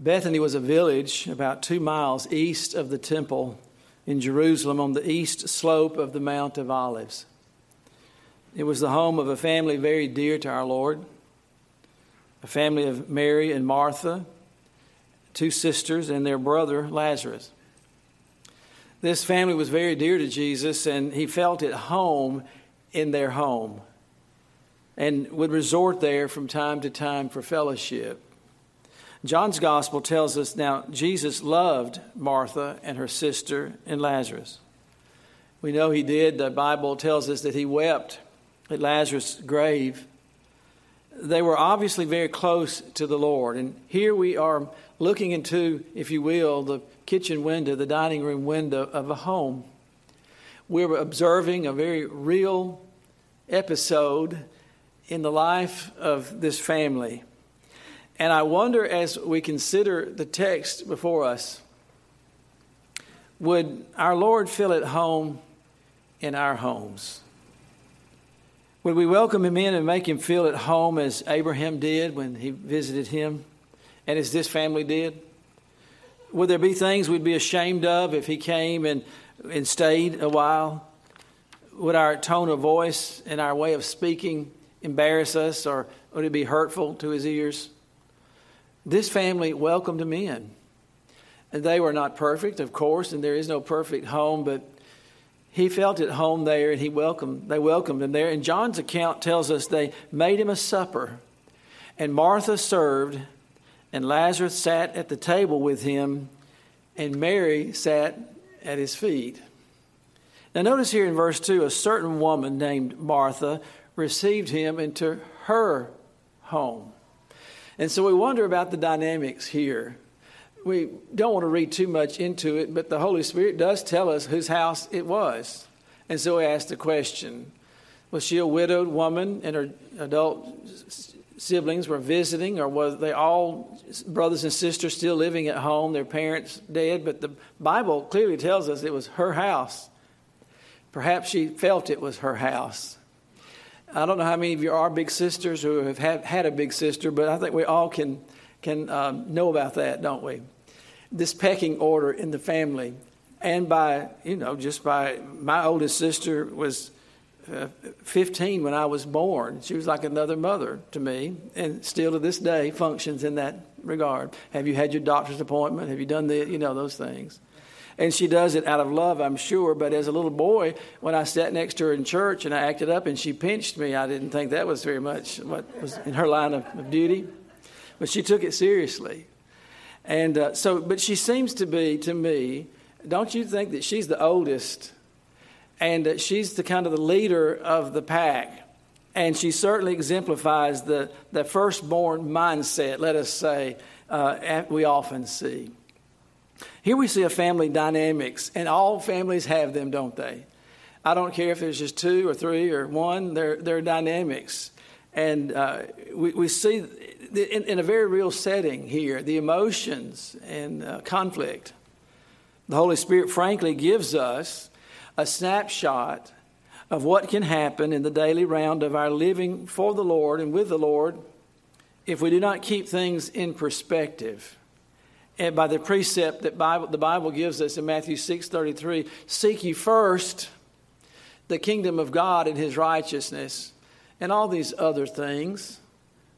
Bethany was a village about two miles east of the temple in Jerusalem on the east slope of the Mount of Olives. It was the home of a family very dear to our Lord, a family of Mary and Martha, two sisters, and their brother Lazarus. This family was very dear to Jesus, and he felt at home in their home and would resort there from time to time for fellowship. John's gospel tells us now Jesus loved Martha and her sister and Lazarus. We know he did. The Bible tells us that he wept at Lazarus' grave. They were obviously very close to the Lord. And here we are looking into, if you will, the kitchen window, the dining room window of a home. We're observing a very real episode in the life of this family. And I wonder as we consider the text before us, would our Lord feel at home in our homes? Would we welcome him in and make him feel at home as Abraham did when he visited him and as this family did? Would there be things we'd be ashamed of if he came and, and stayed a while? Would our tone of voice and our way of speaking embarrass us or would it be hurtful to his ears? This family welcomed him in. And they were not perfect, of course, and there is no perfect home, but he felt at home there and he welcomed they welcomed him there. And John's account tells us they made him a supper. And Martha served, and Lazarus sat at the table with him, and Mary sat at his feet. Now, notice here in verse 2 a certain woman named Martha received him into her home. And so we wonder about the dynamics here. We don't want to read too much into it, but the Holy Spirit does tell us whose house it was. And so we ask the question Was she a widowed woman and her adult siblings were visiting, or were they all brothers and sisters still living at home, their parents dead? But the Bible clearly tells us it was her house. Perhaps she felt it was her house. I don't know how many of you are big sisters who have had, had a big sister, but I think we all can, can um, know about that, don't we? This pecking order in the family. And by, you know, just by my oldest sister was uh, 15 when I was born. She was like another mother to me, and still to this day functions in that regard. Have you had your doctor's appointment? Have you done the, you know, those things? And she does it out of love, I'm sure. But as a little boy, when I sat next to her in church and I acted up and she pinched me, I didn't think that was very much what was in her line of, of duty. But she took it seriously. And uh, so, but she seems to be, to me, don't you think that she's the oldest and that she's the kind of the leader of the pack? And she certainly exemplifies the, the firstborn mindset, let us say, uh, we often see. Here we see a family dynamics, and all families have them, don't they? I don't care if there's just two or three or one, they're, they're dynamics. And uh, we, we see in, in, a very real setting here the emotions and uh, conflict. The Holy Spirit, frankly, gives us a snapshot of what can happen in the daily round of our living for the Lord and with the Lord if we do not keep things in perspective and by the precept that Bible, the Bible gives us in Matthew 6:33, seek ye first the kingdom of God and his righteousness, and all these other things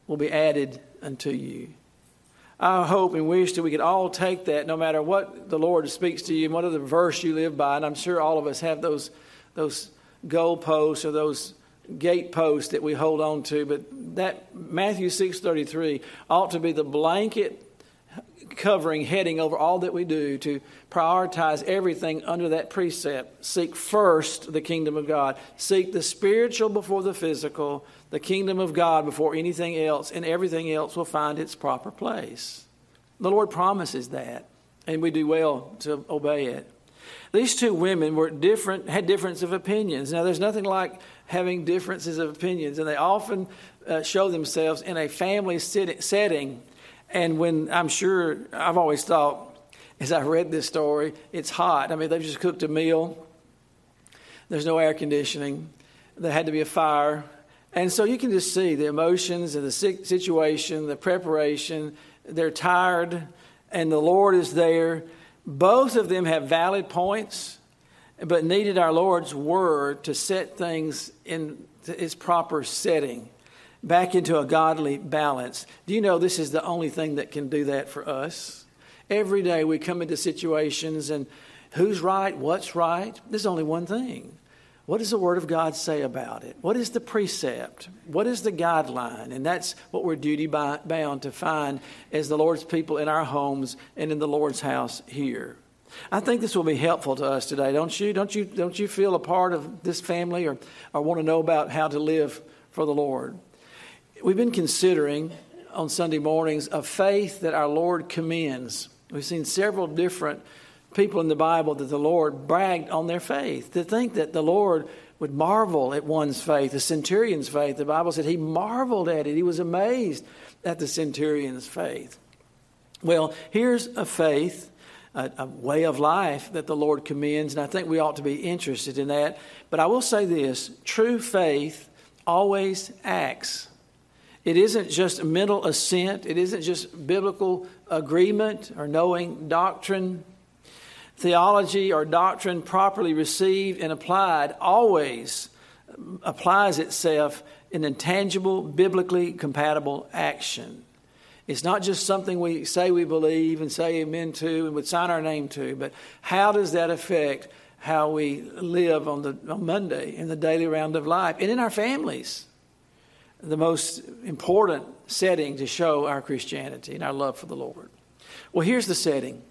will be added unto you. I hope and wish that we could all take that no matter what the Lord speaks to you and what other verse you live by, and I'm sure all of us have those those goalposts or those gateposts that we hold on to, but that Matthew 6:33 ought to be the blanket covering, heading over all that we do to prioritize everything under that precept. Seek first the kingdom of God. Seek the spiritual before the physical, the kingdom of God before anything else, and everything else will find its proper place. The Lord promises that, and we do well to obey it. These two women were different, had difference of opinions. Now, there's nothing like having differences of opinions, and they often uh, show themselves in a family setting and when I'm sure, I've always thought, as I read this story, it's hot. I mean, they've just cooked a meal, there's no air conditioning, there had to be a fire. And so you can just see the emotions and the situation, the preparation. They're tired. and the Lord is there. Both of them have valid points, but needed our Lord's word to set things in its proper setting, back into a godly balance. Do you know this is the only thing that can do that for us? Every day we come into situations and who's right, what's right. There's only one thing what does the Word of God say about it? What is the precept? What is the guideline? And that's what we're duty bound to find as the Lord's people in our homes and in the Lord's house here. I think this will be helpful to us today, don't you? Don't you, don't you feel a part of this family or, or want to know about how to live for the Lord? We've been considering on Sunday mornings a faith that our Lord commends. We've seen several different people in the Bible that the Lord bragged on their faith. To think that the Lord would marvel at one's faith, the centurion's faith. The Bible said he marveled at it, he was amazed at the centurion's faith. Well, here's a faith, a, a, way of life that the Lord commends, and I think we ought to be interested in that. But I will say this true faith always acts. It isn't just mental assent, it isn't just biblical agreement or knowing doctrine theology or doctrine properly received and applied always applies itself in intangible, biblically compatible action. It's not just something we say we believe and say amen to and would sign our name to, but how does that affect how we live on, the, on Monday in the daily round of life and in our families? The most important setting to show our Christianity and our love for the Lord. Well, here's the setting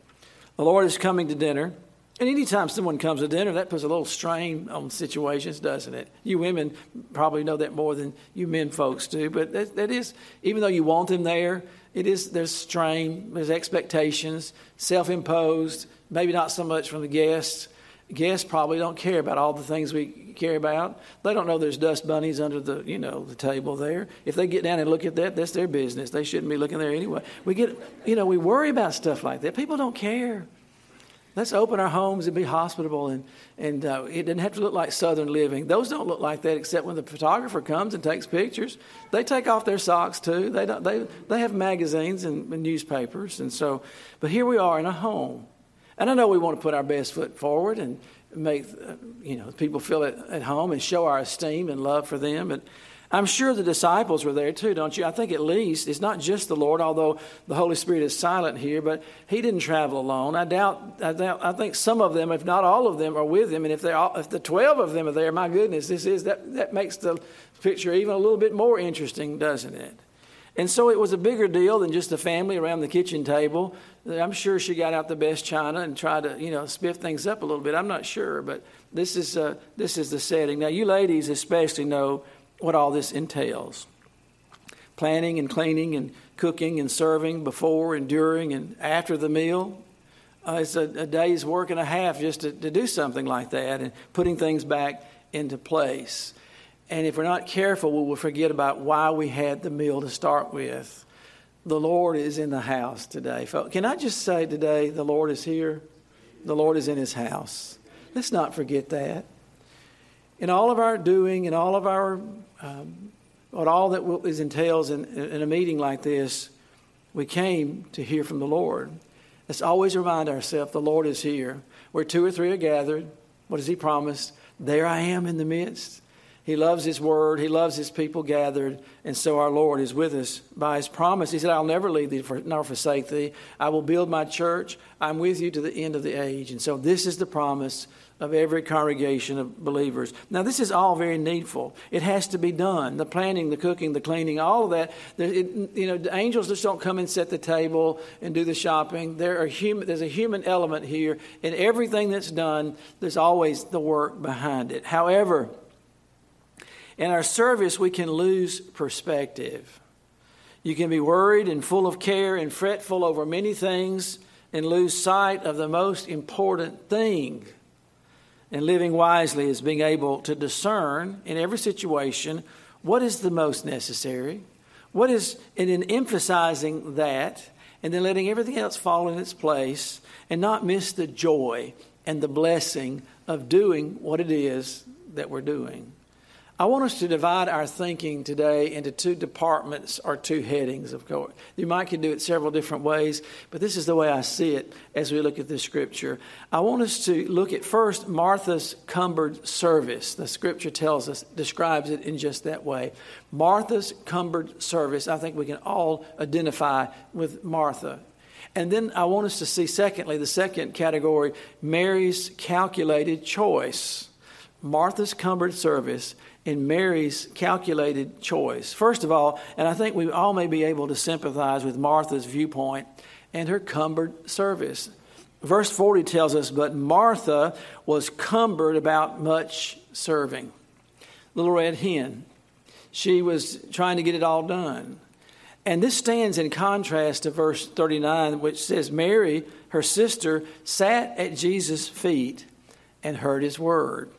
the Lord is coming to dinner. And anytime someone comes to dinner, that puts a little strain on situations, doesn't it? You women probably know that more than you men folks do. But that, that is, even though you want them there, it is there's strain, there's expectations, self-imposed, maybe not so much from the guests. Guests probably don't care about all the things we care about. They don't know there's dust bunnies under the you know the table there. If they get down and look at that, that's their business. They shouldn't be looking there anyway. We get you know we worry about stuff like that. People don't care. Let's open our homes and be hospitable, and and uh, it doesn't have to look like Southern living. Those don't look like that, except when the photographer comes and takes pictures. They take off their socks too. They don't. They they have magazines and, and newspapers, and so. But here we are in a home, and I know we want to put our best foot forward and make uh, you know people feel at, at home and show our esteem and love for them. But I'm sure the disciples were there too, don't you? I think at least it's not just the Lord, although the Holy Spirit is silent here, but He didn't travel alone. I doubt. I, doubt, I think some of them, if not all of them, are with Him. And if they if the twelve of them are there, my goodness, this is that that makes the picture even a little bit more interesting, doesn't it? And so it was a bigger deal than just the family around the kitchen table. I'm sure she got out the best china and tried to, you know, spiff things up a little bit. I'm not sure, but this is, uh, this is the setting. Now, you ladies especially know what all this entails planning and cleaning and cooking and serving before and during and after the meal. Uh, it's a, a, day's work and a half just to, to do something like that and putting things back into place. And if we're not careful, we will forget about why we had the meal to start with. The Lord is in the house today. Can I just say today, the Lord is here? The Lord is in his house. Let's not forget that. In all of our doing, in all of our, um, what all that is entails in, in a meeting like this, we came to hear from the Lord. Let's always remind ourselves the Lord is here. Where two or three are gathered, what has He promised? There I am in the midst. He loves His word. He loves His people gathered. And so our Lord is with us by His promise. He said, I'll never leave thee nor forsake thee. I will build my church. I'm with you to the end of the age. And so this is the promise of every congregation of believers. Now, this is all very needful. It has to be done. The planning, the cooking, the cleaning, all of that. It, you know, the angels just don't come and set the table and do the shopping. There are human, there's a human element here. In everything that's done, there's always the work behind it. However, in our service, we can lose perspective. You can be worried and full of care and fretful over many things and lose sight of the most important thing. And living wisely is being able to discern in every situation what is the most necessary, what is, and in emphasizing that, and then letting everything else fall in its place and not miss the joy and the blessing of doing what it is that we're doing. I want us to divide our thinking today into two departments or two headings, of course. You might could do it several different ways, but this is the way I see it as we look at this scripture. I want us to look at first Martha's cumbered service. The scripture tells us, describes it in just that way. Martha's cumbered service. I think we can all identify with Martha. And then I want us to see, secondly, the second category Mary's calculated choice. Martha's cumbered service in Mary's calculated choice. First of all, and I think we all may be able to sympathize with Martha's viewpoint and her cumbered service. Verse 40 tells us, But Martha was cumbered about much serving. Little red hen. She was trying to get it all done. And this stands in contrast to verse 39, which says, Mary, her sister, sat at Jesus' feet and heard his word.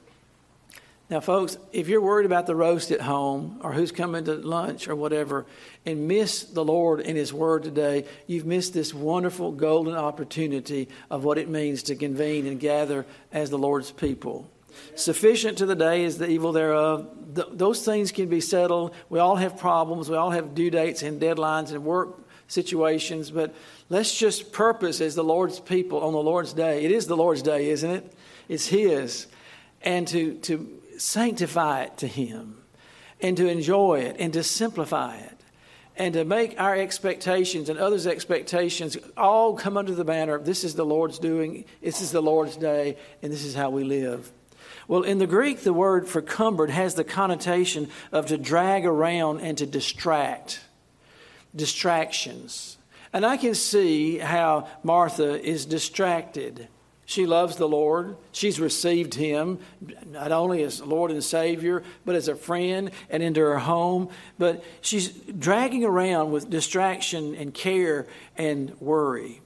Now, folks, if you're worried about the roast at home or who's coming to lunch or whatever and miss the Lord and His Word today, you've missed this wonderful golden opportunity of what it means to convene and gather as the Lord's people. Sufficient to the day is the evil thereof. Th- those things can be settled. We all have problems. We all have due dates and deadlines and work situations, but let's just purpose as the Lord's people on the Lord's day. It is the Lord's day, isn't it? It's His. And to, to sanctify it to Him and to enjoy it and to simplify it and to make our expectations and others' expectations all come under the banner of this is the Lord's doing, this is the Lord's day, and this is how we live. Well, in the Greek, the word for cumbered has the connotation of to drag around and to distract, distractions. And I can see how Martha is distracted. She loves the Lord. She's received Him not only as Lord and Savior, but as a friend and into her home. But she's dragging around with distraction and care and worry.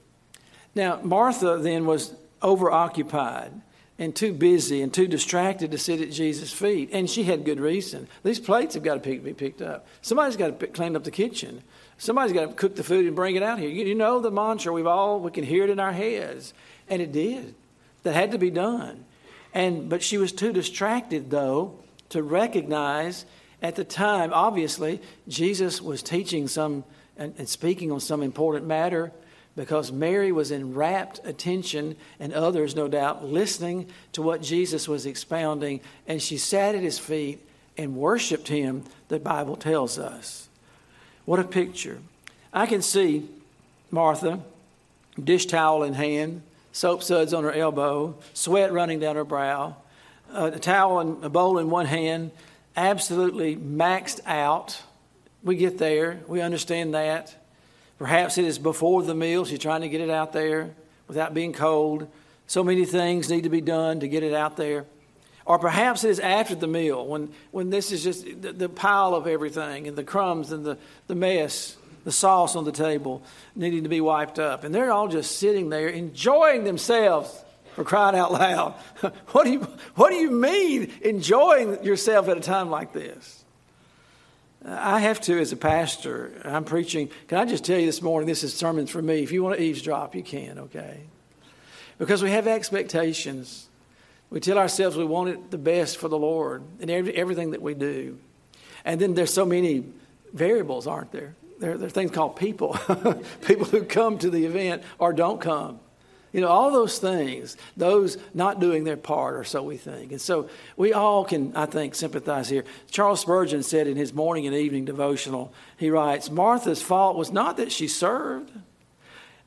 Now, Martha then was overoccupied and too busy and too distracted to sit at Jesus' feet. And she had good reason. These plates have got to be picked up. Somebody's got to clean up the kitchen. Somebody's got to cook the food and bring it out here. You know the mantra. We've all, we can hear it in our heads. And it did. That had to be done. And but she was too distracted though to recognize at the time, obviously, Jesus was teaching some and, and speaking on some important matter because Mary was in rapt attention and others, no doubt, listening to what Jesus was expounding. And she sat at his feet and worshiped him, the Bible tells us. What a picture. I can see Martha, dish towel in hand, soap suds on her elbow, sweat running down her brow, a towel and a bowl in one hand, absolutely maxed out. We get there, we understand that. Perhaps it is before the meal, she's trying to get it out there without being cold. So many things need to be done to get it out there. Or perhaps it is after the meal when, when this is just the, the pile of everything and the crumbs and the, the mess the sauce on the table needing to be wiped up. And they're all just sitting there enjoying themselves for crying out loud. what, do you, what do you mean enjoying yourself at a time like this? Uh, I have to, as a pastor, I'm preaching. Can I just tell you this morning, this is sermons for me. If you want to eavesdrop, you can, okay? Because we have expectations. We tell ourselves we want it the best for the Lord in every, everything that we do. And then there's so many variables, aren't there? There, there are things called people, people who come to the event or don't come. You know, all those things, those not doing their part, or so we think. And so we all can, I think, sympathize here. Charles Spurgeon said in his morning and evening devotional, he writes Martha's fault was not that she served.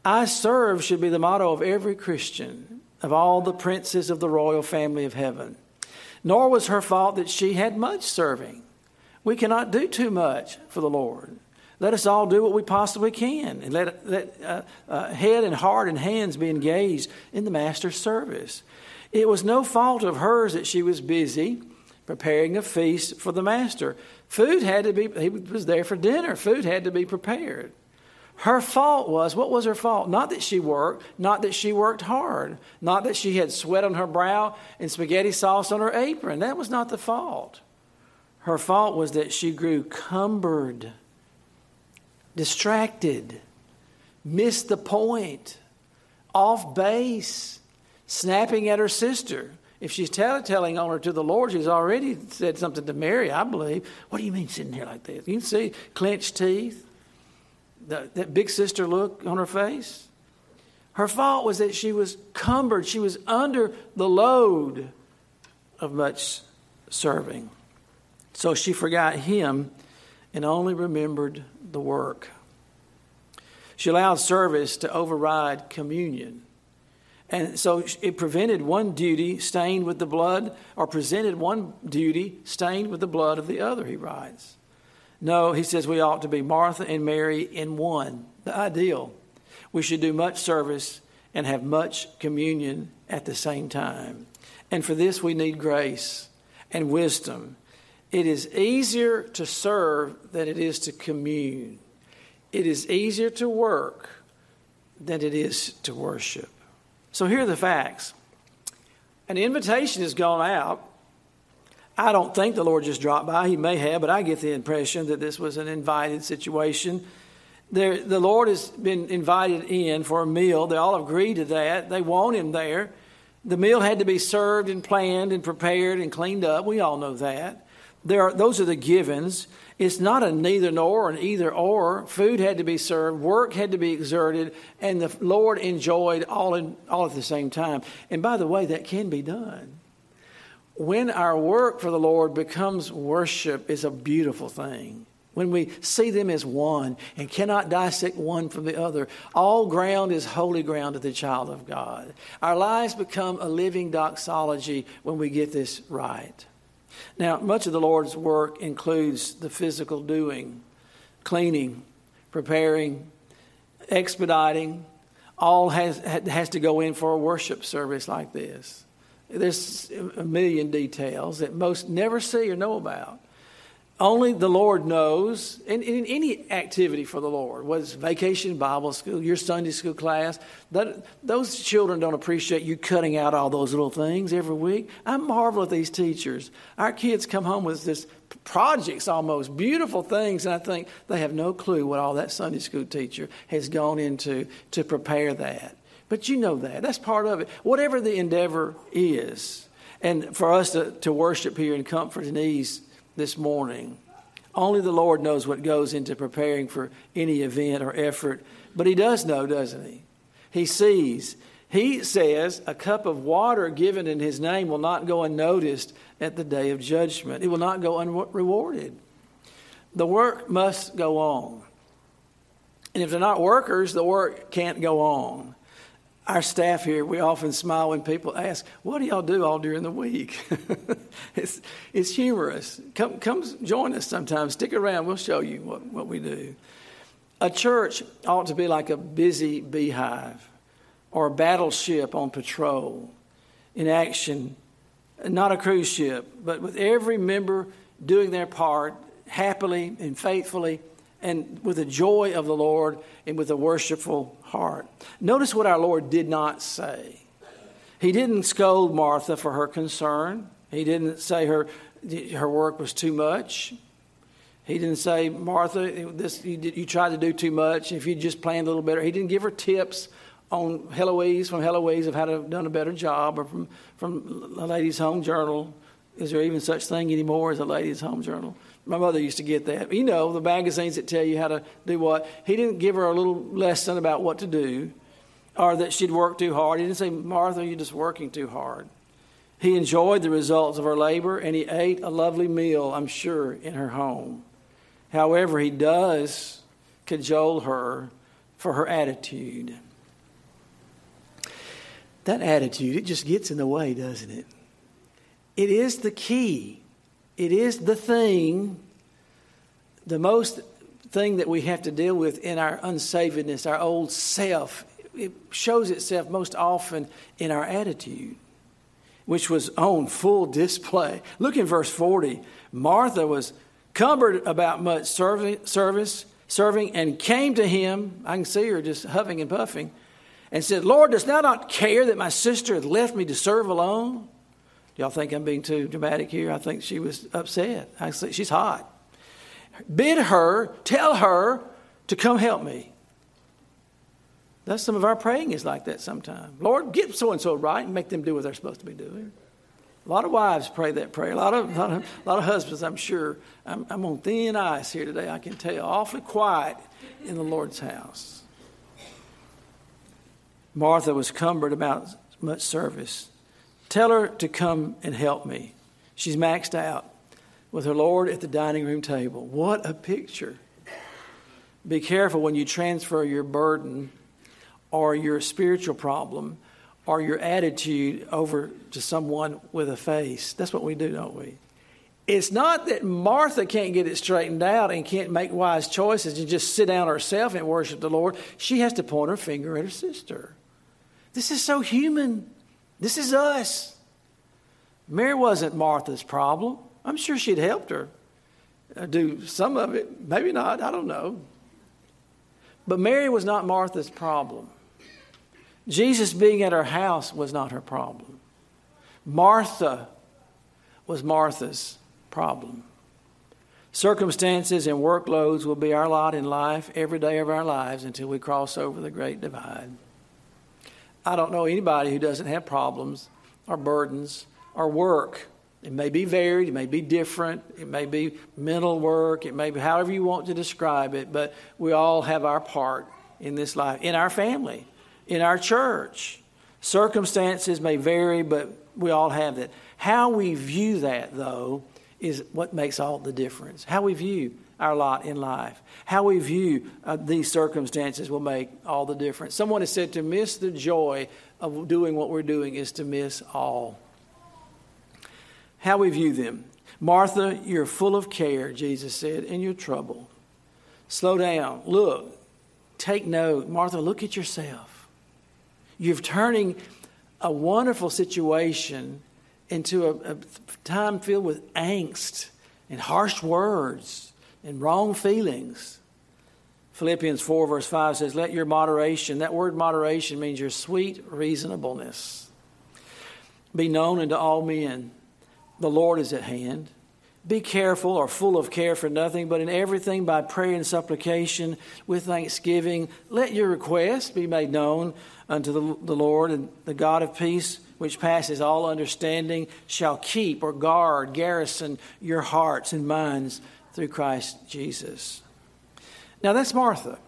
I serve should be the motto of every Christian, of all the princes of the royal family of heaven. Nor was her fault that she had much serving. We cannot do too much for the Lord. Let us all do what we possibly can and let, let uh, uh, head and heart and hands be engaged in the Master's service. It was no fault of hers that she was busy preparing a feast for the Master. Food had to be, he was there for dinner, food had to be prepared. Her fault was, what was her fault? Not that she worked, not that she worked hard, not that she had sweat on her brow and spaghetti sauce on her apron. That was not the fault. Her fault was that she grew cumbered distracted, missed the point, off base, snapping at her sister If she's telling on her to the Lord, she's already said something to Mary, I believe. What do you mean sitting here like this? You can see clenched teeth, the, that big sister look on her face. Her fault was that she was cumbered, she was under the load of much serving. So she forgot him and only remembered the work. She allowed service to override communion. And so it prevented one duty stained with the blood, or presented one duty stained with the blood of the other, he writes. No, he says we ought to be Martha and Mary in one, the ideal. We should do much service and have much communion at the same time. And for this, we need grace and wisdom. It is easier to serve than it is to commune. It is easier to work than it is to worship. So here are the facts. An invitation has gone out. I don't think the Lord just dropped by. He may have, but I get the impression that this was an invited situation. There, the Lord has been invited in for a meal. They all agree to that. They want him there. The meal had to be served and planned and prepared and cleaned up. We all know that. There are, those are the givens. It's not a neither nor, an either or. Food had to be served, work had to be exerted, and the Lord enjoyed all, in, all at the same time. And by the way, that can be done. When our work for the Lord becomes worship, is a beautiful thing. When we see them as one and cannot dissect one from the other, all ground is holy ground to the child of God. Our lives become a living doxology when we get this right. Now, much of the Lord's work includes the physical doing, cleaning, preparing, expediting. All has, has to go in for a worship service like this. There's a million details that most never see or know about. Only the Lord knows, in, in any activity for the Lord, whether it's vacation Bible school, your Sunday school class, that, those children don't appreciate you cutting out all those little things every week. I marvel at these teachers. Our kids come home with this projects almost, beautiful things, and I think they have no clue what all that Sunday school teacher has gone into to prepare that. But you know that. That's part of it. Whatever the endeavor is, and for us to, to worship here in comfort and ease this morning. Only the Lord knows what goes into preparing for any event or effort, but He does know, doesn't He? He sees. He says a cup of water given in His name will not go unnoticed at the day of judgment, it will not go unrewarded. The work must go on. And if they're not workers, the work can't go on our staff here, we often smile when people ask, What do y'all do all during the week? it's, it's humorous. Come, come join us sometime. Stick around. We'll show you what, what we do. A church ought to be like a busy beehive or a battleship on patrol in action, not a cruise ship, but with every member doing their part happily and faithfully and with the joy of the Lord and with a worshipful heart. Notice what our Lord did not say. He didn't scold Martha for her concern. He didn't say her, her work was too much. He didn't say, Martha, this, you, you tried to do too much. If you just planned a little better. He didn't give her tips on Heloise from Heloise of how to have done a better job or from, from a lady's home journal. Is there even such thing anymore as a ladies' home journal? My mother used to get that. You know, the magazines that tell you how to do what. He didn't give her a little lesson about what to do or that she'd work too hard. He didn't say, Martha, you're just working too hard. He enjoyed the results of her labor and he ate a lovely meal, I'm sure, in her home. However, he does cajole her for her attitude. That attitude, it just gets in the way, doesn't it? It is the key. It is the thing, the most thing that we have to deal with in our unsavedness, our old self. It shows itself most often in our attitude, which was on full display. Look in verse 40. Martha was cumbered about much service, serving, and came to him. I can see her just huffing and puffing, and said, Lord, dost thou not care that my sister hath left me to serve alone? Y'all think I'm being too dramatic here? I think she was upset. I say, she's hot. Bid her, tell her to come help me. That's some of our praying is like that sometimes. Lord, get so and so right and make them do what they're supposed to be doing. A lot of wives pray that prayer. A lot of, a lot of, lot of husbands, I'm sure. I'm, I'm on thin ice here today, I can tell. you, Awfully quiet in the Lord's house. Martha was cumbered about much service. Tell her to come and help me. She's maxed out with her Lord at the dining room table. What a picture. Be careful when you transfer your burden or your spiritual problem or your attitude over to someone with a face. That's what we do, don't we? It's not that Martha can't get it straightened out and can't make wise choices and just sit down herself and worship the Lord. She has to point her finger at her sister. This is so human. This is us. Mary wasn't Martha's problem. I'm sure she'd helped her uh, do some of it. Maybe not. I don't know. But Mary was not Martha's problem. Jesus being at her house was not her problem. Martha was Martha's problem. Circumstances and workloads will be our lot in life every day of our lives until we cross over the great divide. I don't know anybody who doesn't have problems or burdens or work. It may be varied, it may be different, it may be mental work, it may be however you want to describe it, but we all have our part in this life, in our family, in our church. Circumstances may vary, but we all have that. How we view that, though, is what makes all the difference. How we view our lot in life. How we view uh, these circumstances will make all the difference. Someone has said to miss the joy of doing what we're doing is to miss all. How we view them. Martha, you're full of care, Jesus said, and you're troubled. Slow down. Look. Take note. Martha, look at yourself. You're turning a wonderful situation into a, a time filled with angst and harsh words and wrong feelings. Philippians 4, verse 5 says, Let your moderation, that word moderation means your sweet reasonableness, be known unto all men. The Lord is at hand. Be careful or full of care for nothing, but in everything by prayer and supplication with thanksgiving, let your requests be made known unto the, the Lord, and the God of peace, which passes all understanding, shall keep or guard, garrison your hearts and minds through Christ Jesus. Now that's Martha.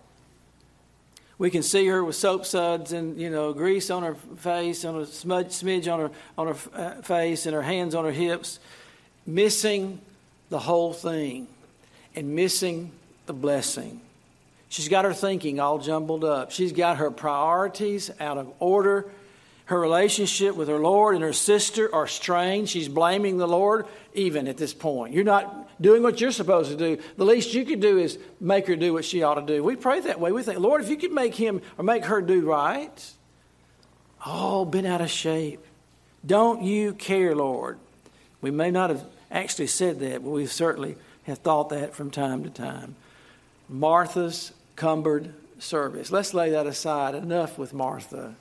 We can see her with soap suds and you know grease on her face, on a smudge, smidge on her on her uh, face, and her hands on her hips, missing the whole thing, and missing the blessing. She's got her thinking all jumbled up. She's got her priorities out of order. Her relationship with her Lord and her sister are strained. She's blaming the Lord even at this point. You're not doing what you're supposed to do. The least you could do is make her do what she ought to do. We pray that way. We think, Lord, if you could make him or make her do right, oh, been out of shape. Don't you care, Lord? We may not have actually said that, but we certainly have thought that from time to time. Martha's cumbered service. Let's lay that aside. Enough with Martha.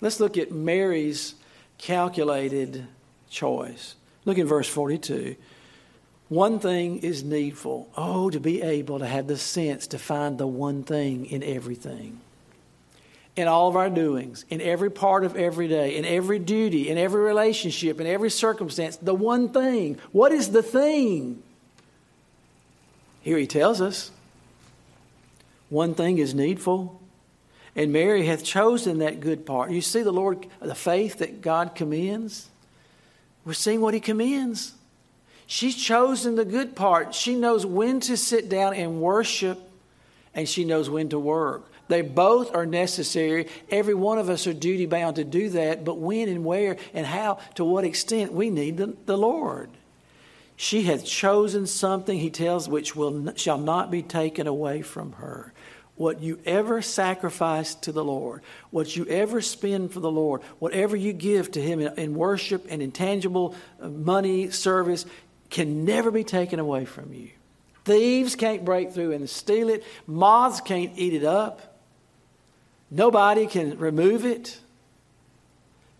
Let's look at Mary's calculated choice. Look at verse 42. One thing is needful. Oh, to be able to have the sense to find the one thing in everything. In all of our doings, in every part of every day, in every duty, in every relationship, in every circumstance, the one thing. What is the thing? Here he tells us one thing is needful. And Mary hath chosen that good part. You see the Lord, the faith that God commends? We're seeing what he commends. She's chosen the good part. She knows when to sit down and worship, and she knows when to work. They both are necessary. Every one of us are duty bound to do that, but when and where and how, to what extent, we need the, the Lord. She hath chosen something, he tells, which will, shall not be taken away from her. What you ever sacrifice to the Lord, what you ever spend for the Lord, whatever you give to Him in, in worship and intangible uh, money, service, can never be taken away from you. Thieves can't break through and steal it, moths can't eat it up, nobody can remove it.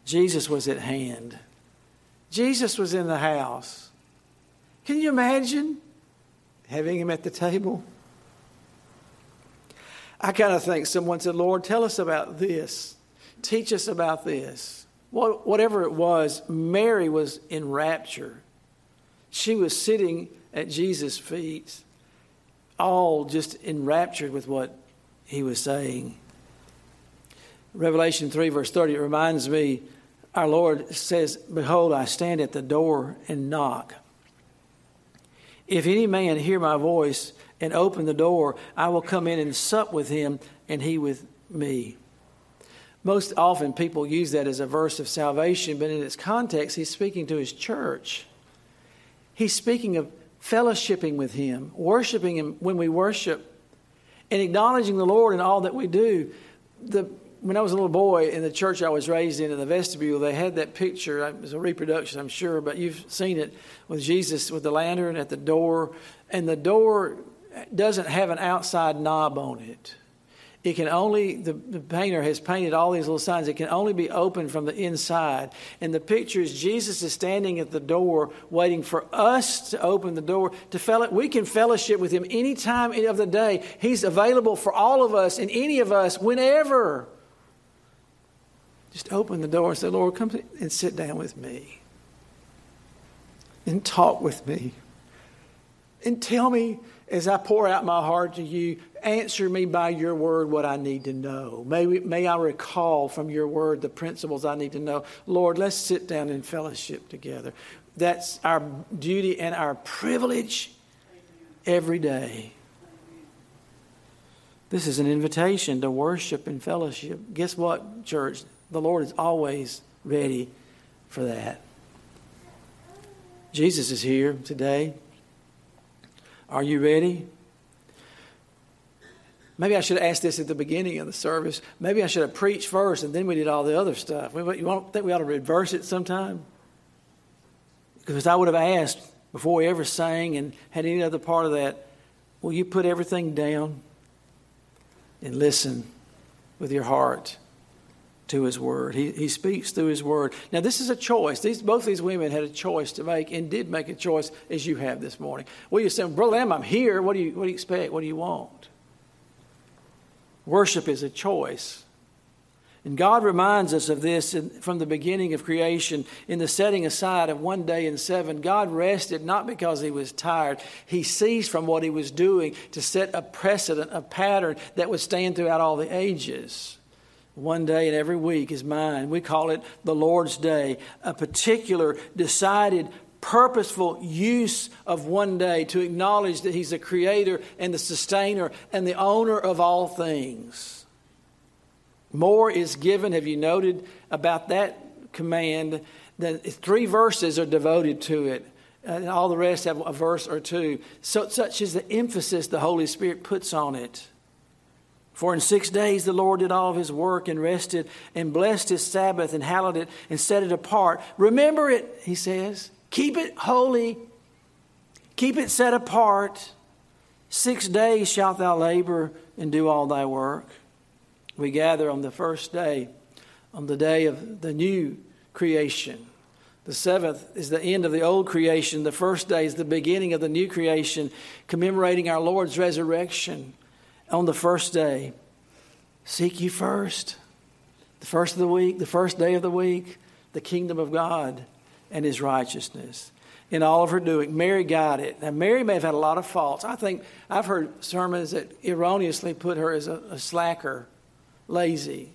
Jesus was at hand, Jesus was in the house. Can you imagine having him at the table? I kind of think someone said, Lord, tell us about this. Teach us about this. whatever it was, Mary was in rapture. She was sitting at Jesus' feet, all just enraptured with what he was saying. Revelation 3, verse 30, it reminds me our Lord says, Behold, I stand at the door and knock. If any man hear my voice and open the door, I will come in and sup with him and he with me. Most often, people use that as a verse of salvation, but in its context, he's speaking to his church. He's speaking of fellowshipping with him, worshiping him when we worship, and acknowledging the Lord in all that we do. The when I was a little boy in the church I was raised in, in the vestibule, they had that picture. It was a reproduction, I'm sure, but you've seen it with Jesus with the lantern at the door. And the door doesn't have an outside knob on it. It can only, the, the painter has painted all these little signs, it can only be opened from the inside. And the picture is Jesus is standing at the door waiting for us to open the door to fellow. We can fellowship with him any time of the day. He's available for all of us and any of us whenever. Just open the door and say, Lord, come and sit down with me and talk with me and tell me as I pour out my heart to you, answer me by your word what I need to know. May, we, may I recall from your word the principles I need to know. Lord, let's sit down in fellowship together. That's our duty and our privilege every day. This is an invitation to worship and fellowship. Guess what, church? The Lord is always ready for that. Jesus is here today. Are you ready? Maybe I should have asked this at the beginning of the service. Maybe I should have preached first and then we did all the other stuff. You don't think we ought to reverse it sometime? Because I would have asked before we ever sang and had any other part of that, will you put everything down and listen with your heart? To his word. He, he speaks through his word. Now, this is a choice. These, both these women had a choice to make and did make a choice as you have this morning. Well, you say, Brother Lamb, I'm here. What do, you, what do you expect? What do you want? Worship is a choice. And God reminds us of this in, from the beginning of creation in the setting aside of one day in seven. God rested not because he was tired, he ceased from what he was doing to set a precedent, a pattern that would stand throughout all the ages one day in every week is mine. We call it the Lord's Day, a particular, decided, purposeful use of one day to acknowledge that He's the creator and the sustainer and the owner of all things. More is given, have you noted about that command? That three verses are devoted to it. And all the rest have a verse or two. So, such is the emphasis the Holy Spirit puts on it. For in six days the Lord did all of his work and rested and blessed his Sabbath and hallowed it and set it apart. Remember it, he says. Keep it holy. Keep it set apart. Six days shalt thou labor and do all thy work. We gather on the first day, on the day of the new creation. The seventh is the end of the old creation. The first day is the beginning of the new creation, commemorating our Lord's resurrection on the first day. Seek ye first, the first of the week, the first day of the week, the kingdom of God and his righteousness. In all of her doing, Mary got it. Now, Mary may have had a lot of faults. I think I've heard sermons that erroneously put her as a, a slacker, lazy.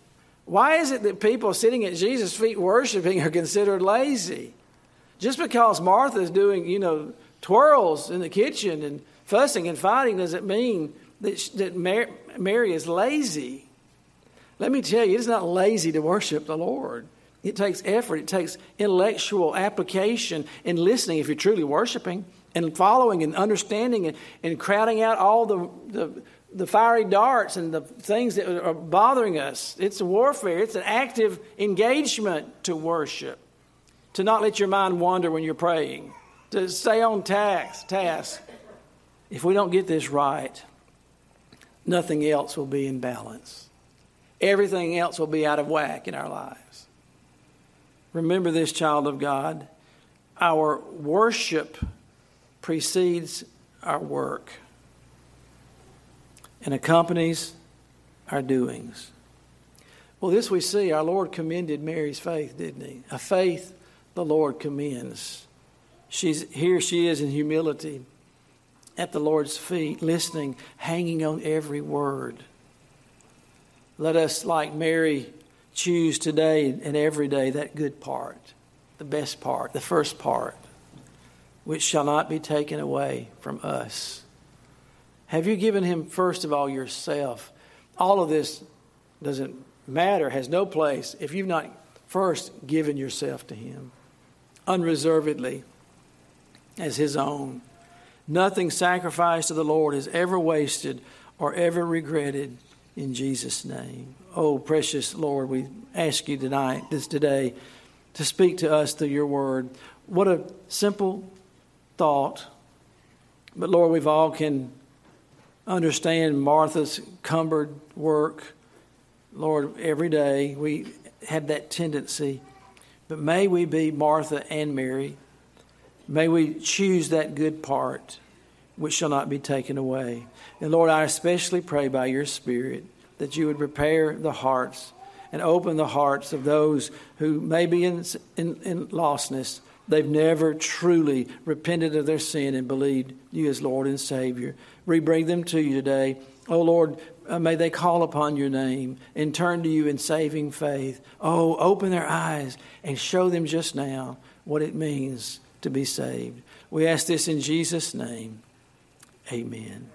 Why is it that people sitting at Jesus' feet worshiping are considered lazy? Just because Martha is doing, you know, twirls in the kitchen and fussing and fighting doesn't mean that, that Mary, Mary is lazy. Let me tell you, it's not lazy to worship the Lord. It takes effort, it takes intellectual application and listening if you're truly worshiping and following and understanding and, and crowding out all the, the, the fiery darts and the things that are bothering us. It's warfare, it's an active engagement to worship, to not let your mind wander when you're praying, to stay on task. task. If we don't get this right, nothing else will be in balance. Everything else will be out of whack in our lives. Remember this, child of God. Our worship precedes our work and accompanies our doings. Well, this we see. Our Lord commended Mary's faith, didn't he? A faith the Lord commends. She's here she is in humility at the Lord's feet, listening, hanging on every word. Let us, like Mary, choose today and every day that good part, the best part, the first part, which shall not be taken away from us. Have you given Him, first of all, yourself? All of this doesn't matter, has no place if you've not first given yourself to Him unreservedly as His own. Nothing sacrificed to the Lord is ever wasted or ever regretted in Jesus' name. Oh, precious Lord, we ask you tonight, this today, to speak to us through your word. What a simple thought. But Lord, we've all can understand Martha's cumbered work. Lord, every day we have that tendency. But may we be Martha and Mary. May we choose that good part which shall not be taken away. And Lord, I especially pray by your Spirit that you would prepare the hearts and open the hearts of those who may be in, in, in lostness. They've never truly repented of their sin and believed you as Lord and Savior. We bring them to you today. Oh Lord, uh, may they call upon your name and turn to you in saving faith. Oh, open their eyes and show them just now what it means to be saved. We ask this in Jesus' name. Amen.